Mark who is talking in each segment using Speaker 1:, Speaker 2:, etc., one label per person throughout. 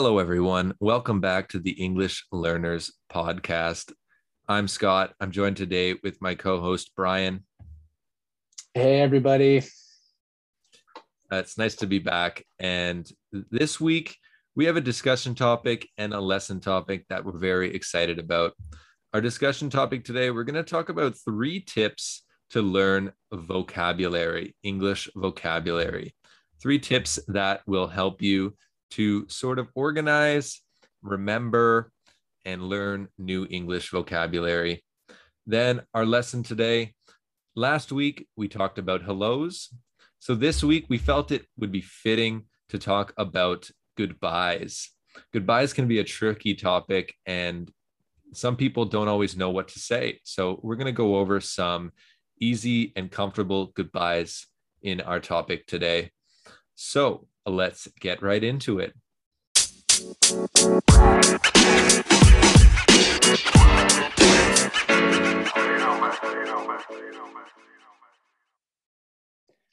Speaker 1: Hello, everyone. Welcome back to the English Learners Podcast. I'm Scott. I'm joined today with my co host, Brian.
Speaker 2: Hey, everybody.
Speaker 1: Uh, it's nice to be back. And this week, we have a discussion topic and a lesson topic that we're very excited about. Our discussion topic today, we're going to talk about three tips to learn vocabulary, English vocabulary. Three tips that will help you to sort of organize, remember, and learn new English vocabulary. Then, our lesson today last week, we talked about hellos. So, this week, we felt it would be fitting to talk about goodbyes. Goodbyes can be a tricky topic, and some people don't always know what to say. So, we're going to go over some easy and comfortable goodbyes in our topic today. So, let's get right into it.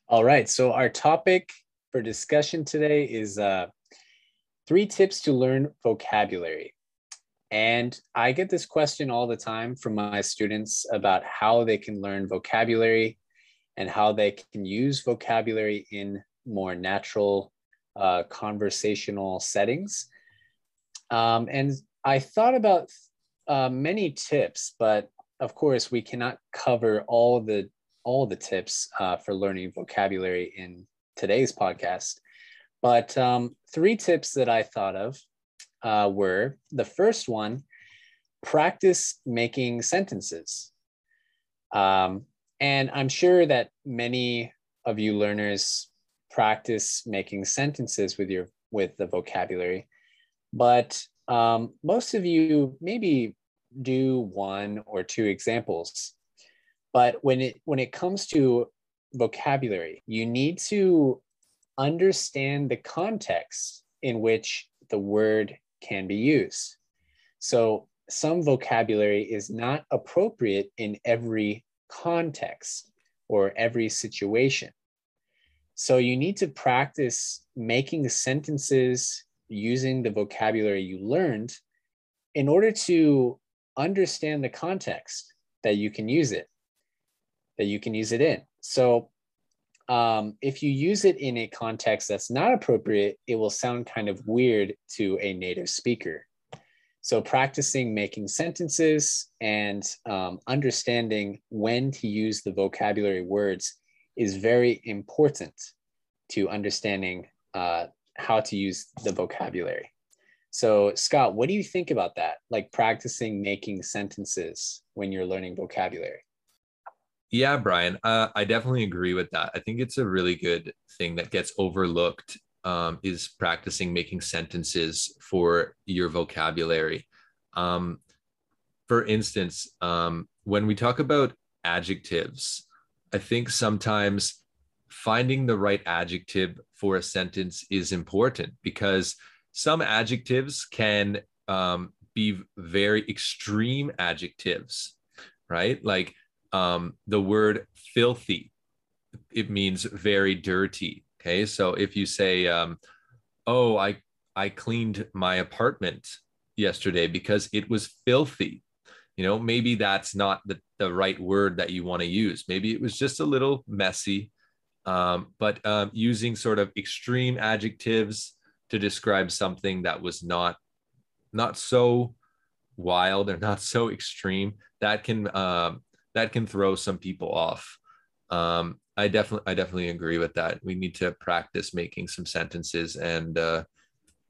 Speaker 2: All right. So, our topic for discussion today is uh, three tips to learn vocabulary. And I get this question all the time from my students about how they can learn vocabulary and how they can use vocabulary in more natural uh, conversational settings. Um, and I thought about uh, many tips, but of course we cannot cover all the all the tips uh, for learning vocabulary in today's podcast. But um, three tips that I thought of uh, were the first one: practice making sentences. Um, and I'm sure that many of you learners practice making sentences with your with the vocabulary. But um, most of you maybe do one or two examples. But when it when it comes to vocabulary you need to understand the context in which the word can be used. So some vocabulary is not appropriate in every context or every situation so you need to practice making sentences using the vocabulary you learned in order to understand the context that you can use it, that you can use it in. So um, if you use it in a context that's not appropriate, it will sound kind of weird to a native speaker. So practicing making sentences and um, understanding when to use the vocabulary words is very important to understanding uh, how to use the vocabulary. So, Scott, what do you think about that? Like practicing making sentences when you're learning vocabulary?
Speaker 1: Yeah, Brian, uh, I definitely agree with that. I think it's a really good thing that gets overlooked um, is practicing making sentences for your vocabulary. Um, for instance, um, when we talk about adjectives, I think sometimes finding the right adjective for a sentence is important because some adjectives can um, be very extreme adjectives, right? Like um, the word filthy, it means very dirty. Okay. So if you say, um, oh, I, I cleaned my apartment yesterday because it was filthy, you know maybe that's not the, the right word that you want to use. Maybe it was just a little messy um, but um, using sort of extreme adjectives to describe something that was not not so wild or not so extreme that can um, that can throw some people off. Um, i definitely i definitely agree with that. We need to practice making some sentences and uh,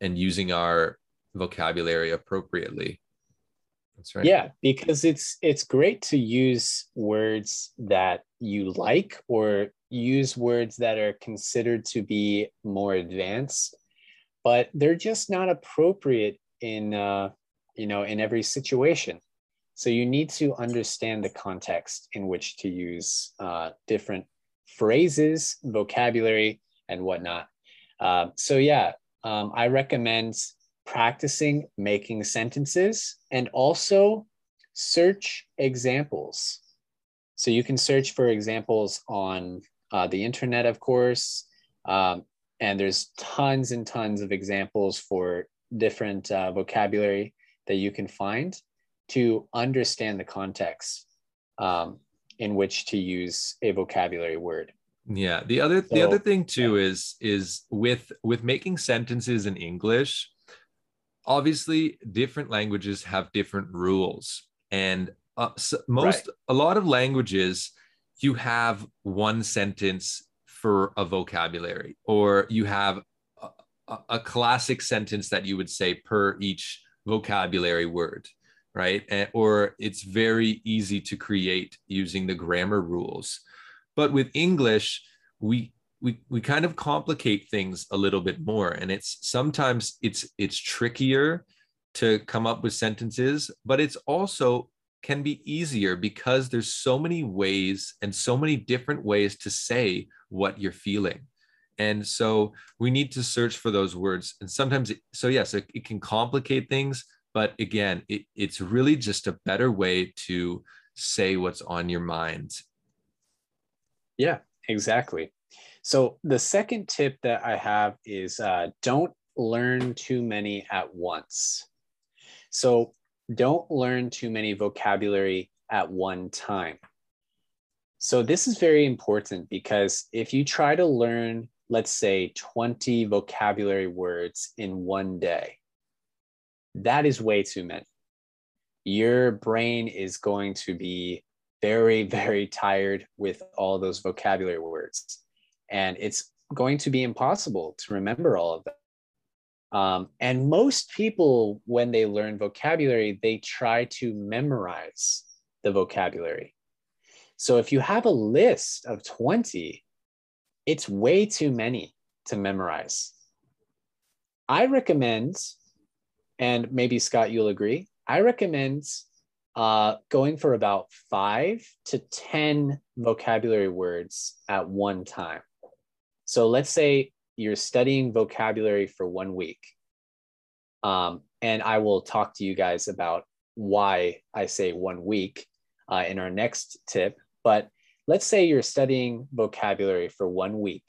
Speaker 1: and using our vocabulary appropriately
Speaker 2: that's right. Yeah, because it's it's great to use words that you like or use words that are considered to be more advanced, but they're just not appropriate in uh, you know in every situation. So you need to understand the context in which to use uh, different phrases, vocabulary, and whatnot. Uh, so yeah, um, I recommend practicing making sentences and also search examples. So you can search for examples on uh, the internet, of course, um, and there's tons and tons of examples for different uh, vocabulary that you can find to understand the context um, in which to use a vocabulary word.
Speaker 1: Yeah. The other so, the other thing too yeah. is is with with making sentences in English, obviously different languages have different rules. And uh, so most right. a lot of languages you have one sentence for a vocabulary or you have a, a, classic sentence that you would say per each vocabulary word right? And, or it's very easy to create using the grammar rules. But with english we we we kind of complicate things a little bit more and it's sometimes it's it's trickier to come up with sentences but it's also can be easier because there's so many ways and so many different ways to say what you're feeling. And so we need to search for those words. And sometimes, it, so yes, it, it, can complicate things, but again, it, it's really just a better way to say what's on your mind.
Speaker 2: Yeah, exactly. So the second tip that I have is uh, don't learn too many at once. So don't learn too many vocabulary at one time. So this is very important because if you try to learn, let's say 20 vocabulary words in one day, that is way too many. Your brain is going to be very, very tired with all those vocabulary words. And it's going to be impossible to remember all of them. Um, and most people, when they learn vocabulary, they try to memorize the vocabulary. So if you have a list of 20, it's way too many to memorize. I recommend, and maybe Scott, you'll agree, I recommend uh, going for about five to 10 vocabulary words at one time. So let's say you're studying vocabulary for one week. Um, and I will talk to you guys about why I say one week uh, in our next tip. But let's say you're studying vocabulary for one week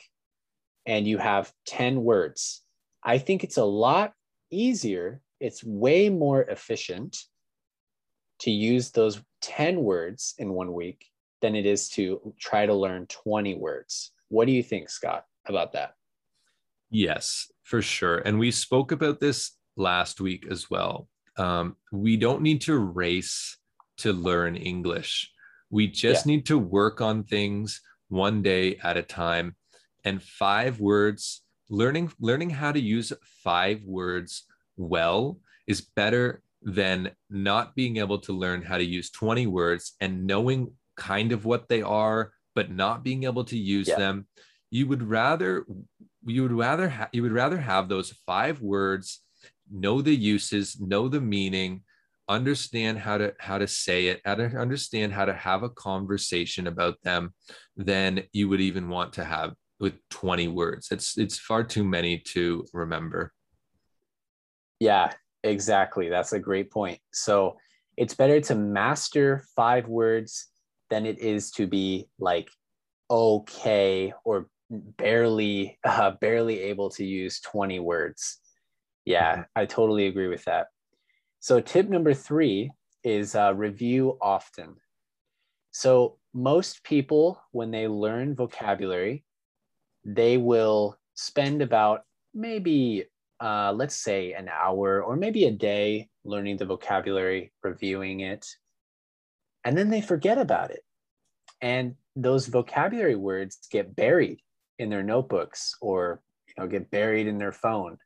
Speaker 2: and you have 10 words. I think it's a lot easier, it's way more efficient to use those 10 words in one week than it is to try to learn 20 words. What do you think, Scott, about that?
Speaker 1: Yes, for sure. And we spoke about this last week as well. Um, we don't need to race to learn English. We just yeah. need to work on things one day at a time. And five words, learning learning how to use five words well is better than not being able to learn how to use 20 words and knowing kind of what they are, but not being able to use yeah. them. You would rather you would rather ha- you would rather have those five words know the uses know the meaning understand how to how to say it how to understand how to have a conversation about them than you would even want to have with 20 words it's it's far too many to remember
Speaker 2: yeah exactly that's a great point so it's better to master five words than it is to be like okay or barely uh, barely able to use 20 words. Yeah mm-hmm. i totally agree with that. So tip number three is uh, review often. So most people when they learn vocabulary they will spend about maybe uh, let's say an hour or maybe a day learning the vocabulary reviewing it and then they forget about it. And those vocabulary words get buried in their notebooks or you know get buried in their phone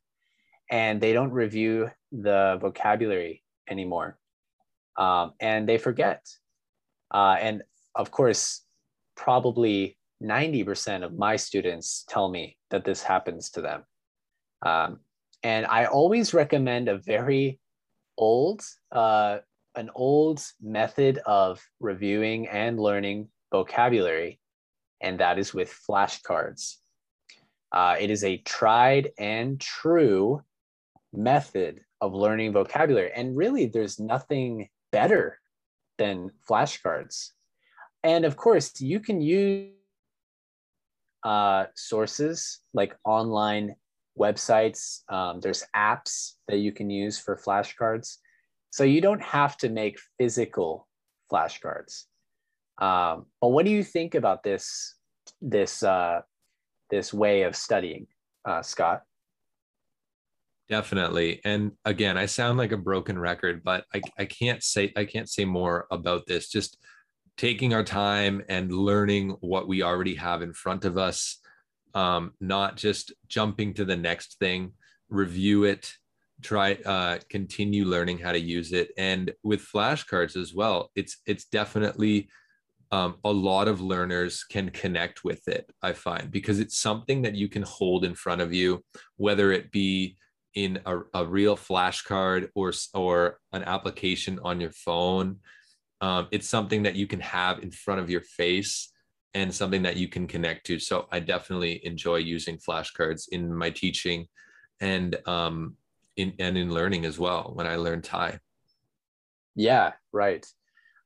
Speaker 2: and they don't review the vocabulary anymore. Um, and they forget. Uh, and of course probably 90% of my students tell me that this happens to them. Um, and i always recommend a very old uh, an old method of reviewing and learning vocabulary and that is with flashcards. Uh, it is a tried and true method of learning vocabulary. And really, there's nothing better than flashcards. And of course, you can use uh, sources like online websites, um, there's apps that you can use for flashcards. So you don't have to make physical flashcards. Um, but what do you think about this this uh, this way of studying, uh, Scott?
Speaker 1: Definitely. And again, I sound like a broken record, but I, I can't say I can't say more about this. Just taking our time and learning what we already have in front of us, um, not just jumping to the next thing, review it, try uh, continue learning how to use it. And with flashcards as well, it's it's definitely um, a lot of learners can connect with it, I find, because it's something that you can hold in front of you, whether it be in a, a real flashcard or or an application on your phone. Um, it's something that you can have in front of your face and something that you can connect to. So i definitely enjoy using flashcards in my teaching. And um in and in learning as well when i learned thai
Speaker 2: yeah right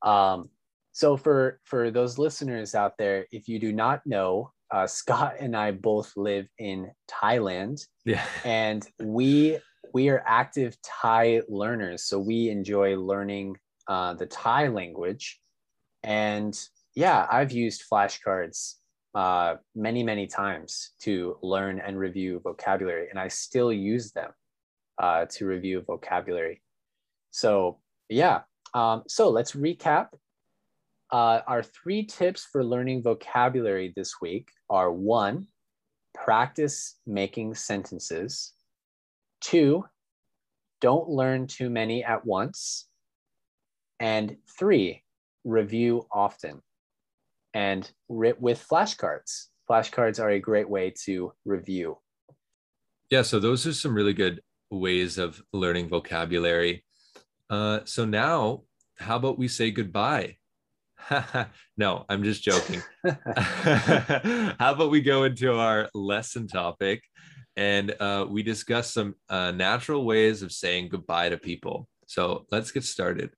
Speaker 2: um so for for those listeners out there if you do not know uh, Scott and I both live in Thailand.
Speaker 1: Yeah.
Speaker 2: And we we are active Thai learners, so we enjoy learning uh, the Thai language. And yeah, I've used flashcards uh, many many times to learn and review vocabulary, and I still use them uh, to review vocabulary. So yeah, um, so let's recap uh, our three tips for learning vocabulary this week are one, practice making sentences. Two, don't learn too many at once. And three, review often. And with flashcards, flashcards are a great way to review.
Speaker 1: Yeah, so those are some really good ways of learning vocabulary. Uh, so now, how about we say goodbye? no, I'm just joking. How about we go into our lesson topic and uh, we discuss some uh, natural ways of saying goodbye to people. So let's get started.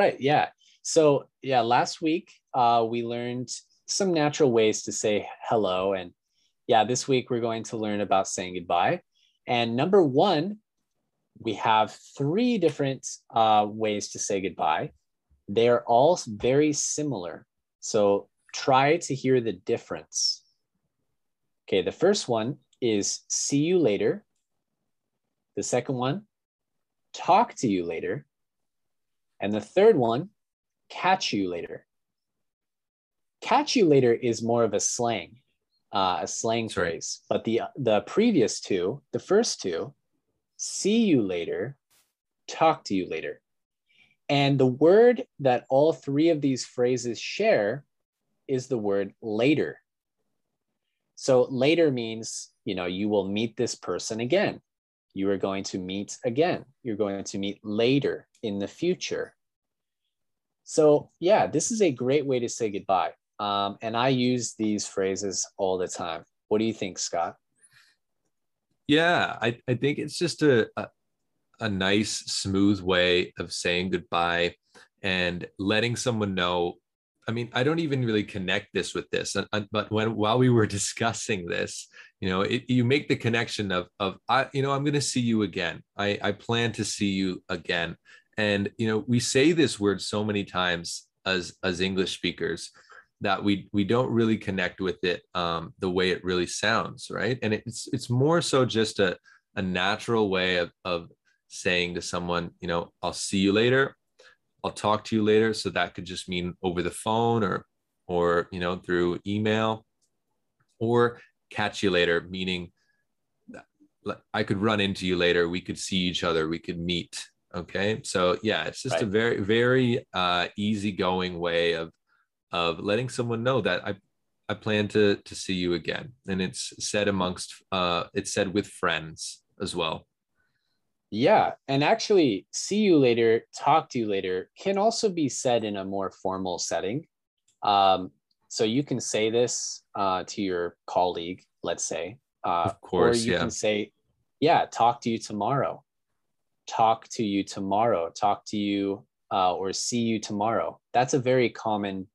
Speaker 2: Right. Yeah. So yeah, last week uh, we learned some natural ways to say hello, and yeah, this week we're going to learn about saying goodbye. And number one, we have three different uh, ways to say goodbye. They are all very similar. So try to hear the difference. Okay, the first one is see you later. The second one, talk to you later. And the third one, catch you later. Catch you later is more of a slang, uh, a slang phrase. But the the previous two, the first two, see you later, talk to you later. And the word that all three of these phrases share is the word later. So later means, you know, you will meet this person again. You are going to meet again. You're going to meet later in the future. So, yeah, this is a great way to say goodbye. Um, and I use these phrases all the time. What do you think, Scott?
Speaker 1: Yeah, I, I think it's just a, a, a nice, smooth way of saying goodbye and letting someone know. I mean, I don't even really connect this with this, but when while we were discussing this, you know, it, you make the connection of of I, you know, I'm going to see you again. I I plan to see you again, and you know we say this word so many times as as english speakers that we we don't really connect with it um, the way it really sounds right? And it's it's more so just a, a natural way of, of saying to someone you know i'll see you later. I'll talk to you later. So that could just mean over the phone or or you know through email. Or catch you later meaning i could run into you later we could see each other we could meet Okay. So yeah, it's just right. a very, very uh, easygoing way of of letting someone know that I I plan to to see you again. And it's said amongst uh it's said with friends as well.
Speaker 2: Yeah. And actually, see you later, talk to you later can also be said in a more formal setting. Um, so you can say this uh, to your colleague let's say. Uh,
Speaker 1: of course,
Speaker 2: or you
Speaker 1: yeah.
Speaker 2: can say, yeah, talk to you tomorrow. Talk to you tomorrow. Talk to you uh, or see you tomorrow. That's a very common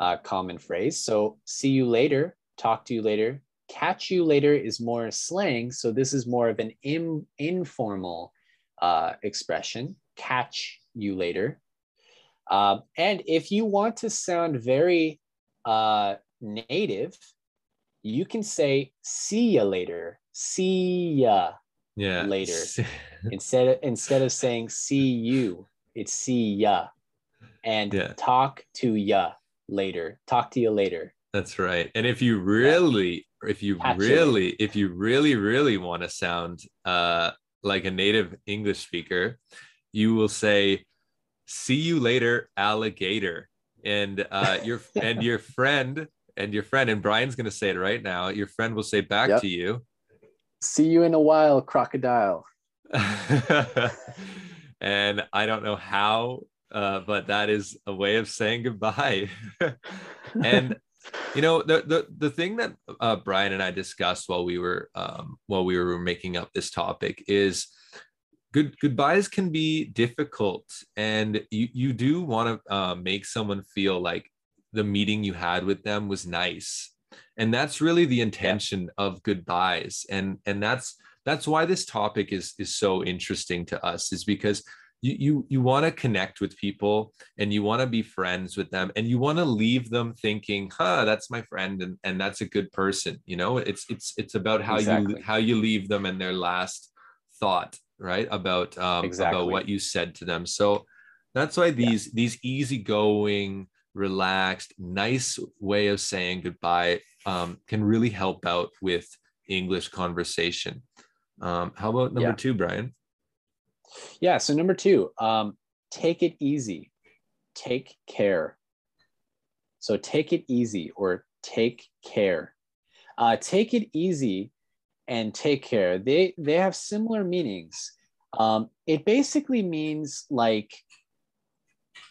Speaker 2: uh, common phrase. So see you later, talk to you later. Catch you later is more slang. So this is more of an Im- informal uh, expression. Catch you later. Um, and if you want to sound very uh, native, you can say see ya later. See ya
Speaker 1: yeah.
Speaker 2: later. instead of instead of saying see you, it's see ya. And
Speaker 1: Yeah.
Speaker 2: talk to ya later. Talk to you later.
Speaker 1: That's right. And if you really, if you
Speaker 2: Catch it.
Speaker 1: really, if you really, really want to sound uh, like a native English speaker, you will say, "See you later, alligator." And uh, your and your friend and your friend and Brian's going to say it right now. Your friend will say back
Speaker 2: Yep.
Speaker 1: to you,
Speaker 2: See you in a while, crocodile.
Speaker 1: and I don't know how, uh, but that is a way of saying goodbye. and you know the the the thing that uh, Brian and I discussed while we were um, while we were making up this topic is good goodbyes can be difficult, and you you do want to uh, make someone feel like the meeting you had with them was nice, and that's really the intention of goodbyes, and and that's that's why this topic is is so interesting to us is because you you you want to connect with people and you want to be friends with them and you want to leave them thinking huh that's my friend and, and that's a good person you know? It's it's it's about how
Speaker 2: Exactly.
Speaker 1: you how you leave them and their last thought right about um
Speaker 2: Exactly.
Speaker 1: about what you said to them so that's why these these easygoing relaxed nice way of saying goodbye um, can really help out with english conversation um, how about number
Speaker 2: Yeah.
Speaker 1: two brian
Speaker 2: Yeah. So number two, um, take it easy. Take care. So take it easy or take care. Uh, take it easy and take care. They they have similar meanings. Um, it basically means like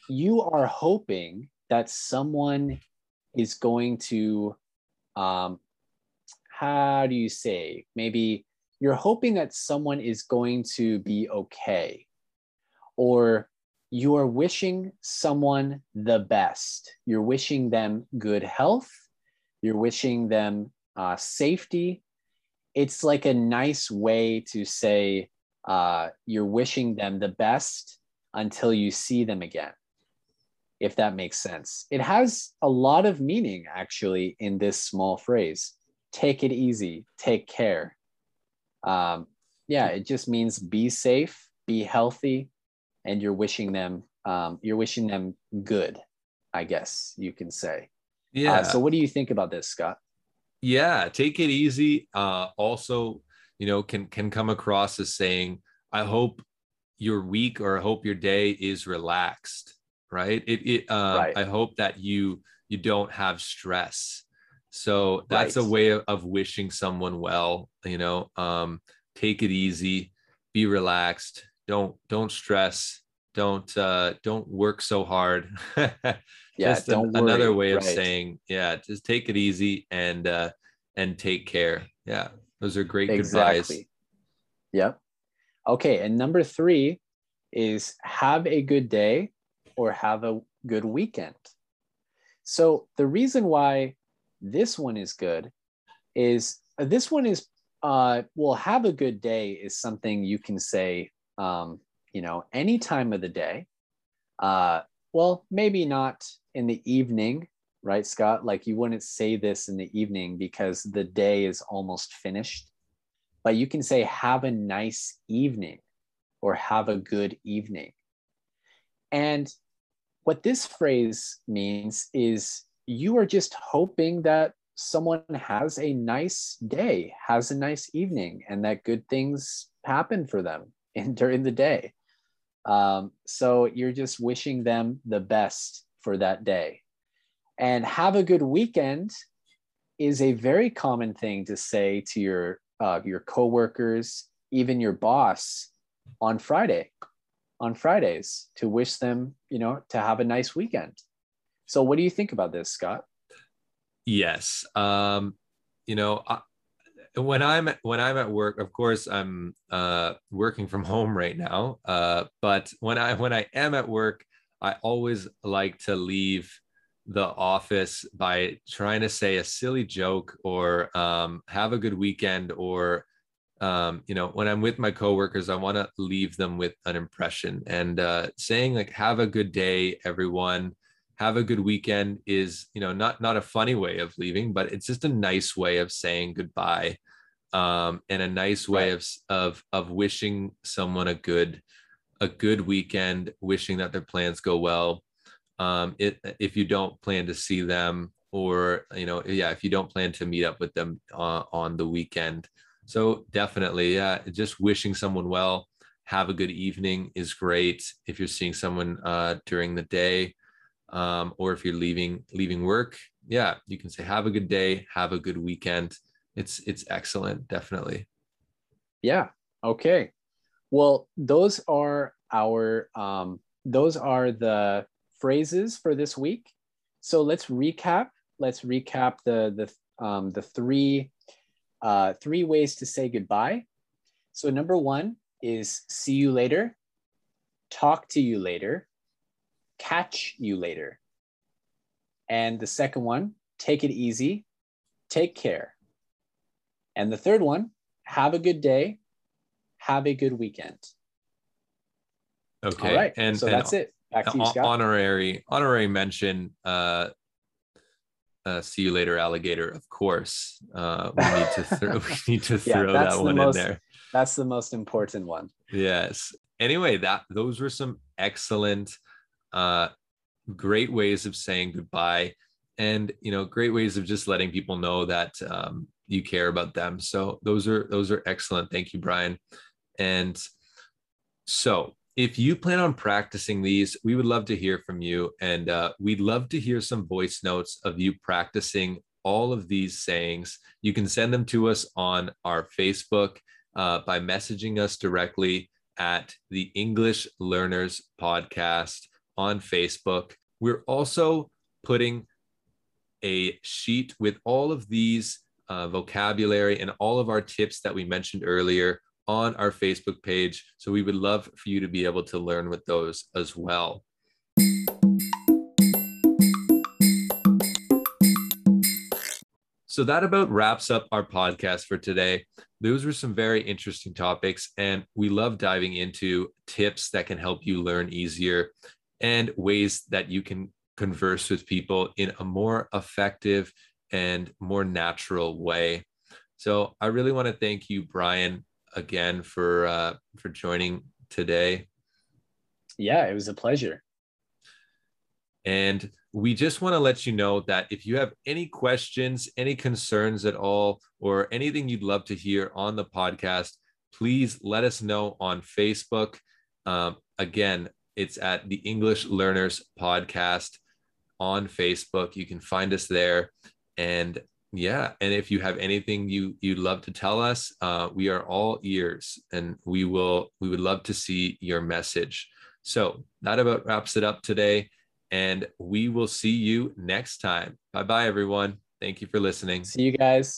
Speaker 2: you are hoping that someone is going to um, how do you say maybe you're hoping that someone is going to be okay or you are wishing someone the best you're wishing them good health you're wishing them uh, safety it's like a nice way to say uh, you're wishing them the best until you see them again if that makes sense. It has a lot of meaning actually in this small phrase take it easy take care. Um, yeah it just means be safe be healthy and you're wishing them um, you're wishing them good i guess you can say.
Speaker 1: Yeah.
Speaker 2: Uh, so what do you think about this scott
Speaker 1: yeah take it easy. Uh also you know can can come across as saying i hope your week or i hope your day is relaxed right? It, it um,
Speaker 2: Right.
Speaker 1: i hope that you you don't have stress. So that's a way of, of wishing someone well you know? Um take it easy be relaxed don't don't stress don't uh don't work so hard
Speaker 2: yeah
Speaker 1: just an- another way of
Speaker 2: Right.
Speaker 1: saying yeah just take it easy and uh and take care. Yeah those are great goodbyes.
Speaker 2: Exactly yep. Okay and number three is have a good day or have a good weekend. So the reason why this one is good is uh, this one is uh well have a good day is something you can say um you know any time of the day. Uh well maybe not in the evening right scott like you wouldn't say this in the evening because the day is almost finished but you can say have a nice evening or have a good evening and what this phrase means is you are just hoping that someone has a nice day, has a nice evening, and that good things happen for them in during the day. Um, so you're just wishing them the best for that day. And have a good weekend is a very common thing to say to your uh, your coworkers, even your boss on Friday, on Fridays to wish them, you know, to have a nice weekend. So what do you think about this, Scott?
Speaker 1: yes um you know I, when I'm when I'm at work, of course I'm uh, working from home right now. Uh, but when I when I am at work, I always like to leave the office by trying to say a silly joke or um, have a good weekend or um, you know when i'm with my coworkers i want to leave them with an impression and uh, saying like have a good day everyone have a good weekend is you know not not a funny way of leaving but it's just a nice way of saying goodbye um, and a nice way right. of of of wishing someone a good a good weekend wishing that their plans go well. Um, it, if you don't plan to see them or you know yeah if you don't plan to meet up with them uh, on the weekend. So definitely yeah just wishing someone well have a good evening is great if you're seeing someone uh, during the day um, or if you're leaving leaving work yeah you can say have a good day. Have a good weekend. It's it's excellent definitely.
Speaker 2: Yeah. Okay. Well those are our um, those are the phrases for this week. So let's recap. Let's recap the the um, the three uh, three ways to say goodbye. So number one is see you later, talk to you later, catch you later. And the second one, take it easy, take care. And the third one, have a good day, have a good weekend.
Speaker 1: Okay.
Speaker 2: All right. And so and that's it. Back to you, Scott.
Speaker 1: Honorary, honorary mention. Uh, uh, see you later, alligator. Of course, uh, we need to throw. we need to throw yeah, that one
Speaker 2: most,
Speaker 1: in there.
Speaker 2: That's the most important one.
Speaker 1: Yes. Anyway, that those were some excellent, uh, great ways of saying goodbye, and you know, great ways of just letting people know that um, you care about them. So those are those are excellent. Thank you, Brian. And so if you plan on practicing these, we would love to hear from you. And uh, we'd love to hear some voice notes of you practicing all of these sayings. You can send them to us on our Facebook uh, by messaging us directly at the English Learners Podcast on Facebook. We're also putting a sheet with all of these uh, vocabulary and all of our tips that we mentioned earlier on our Facebook page. So we would love for you to be able to learn with those as well. So that about wraps up our podcast for today. Those were some very interesting topics, and we love diving into tips that can help you learn easier and ways that you can converse with people in a more effective and more natural way. So I really want to thank you, Brian, again for uh, for joining today.
Speaker 2: Yeah, it was a pleasure.
Speaker 1: And we just want to let you know that if you have any questions, any concerns at all, or anything you'd love to hear on the podcast, please let us know on Facebook. Um, again, it's at the English Learners Podcast on Facebook. You can find us there. And yeah and if you have anything you you'd love to tell us uh, we are all ears and we will we would love to see your message. So that about wraps it up today and we will see you next time. Bye bye everyone. Thank you for listening.
Speaker 2: See you guys